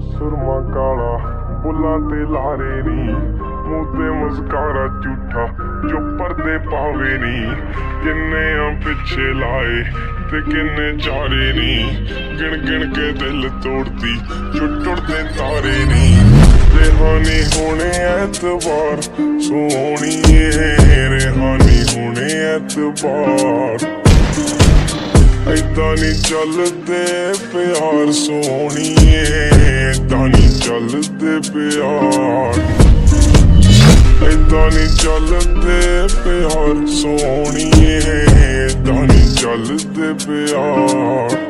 ਸੁਰਮਾ ਕਾਲਾ, ਬੁੱਲਾਂ ਤੇ ਲਾਰੇ ਨੀ। ਮੂੰਹ ਤੇ ਮੁਸਕਾਰਾ ਝੂਠਾ, ਜੋ ਪਰਦੇ ਪਾਵੇ ਨੀ। ਕਿੰਨੇ ਆ ਪਿੱਛੇ ਲਾਏ ਤੇ ਕਿੰਨੇ ਚਾਰੇ ਨੀ। ਗਿਣ ਗਿਣ ਕੇ ਦਿਲ ਤੋੜਦੀ ਜੋ ਟੁੱਟਦੇ ਤਾਰੇ ਨੀ। ਰਿਹਾਨੀ ਹੋਣੇ ਐਤਵਾਰ, ਸੋਹਣੀਏ ਰਿਹਾਨੀ ਹੋਣੇ ਐਤਵਾਰ। ਏਦਾਂ ਨਹੀਂ ਚੱਲਦੇ ਪਿਆਰ, ਸੋਹਣੀਏ। ਏਦਾਂ ਨਹੀਂ ਚੱਲਦੇ ਪਿਆਰ। ਇਦਾਂ ਨਹੀਂ ਚੱਲਦੇ ਪਿਆਰ ਸੋਹਣੀਏ ਇਦਾਂ ਨਹੀਂ ਚੱਲਦੇ ਪਿਆਰ।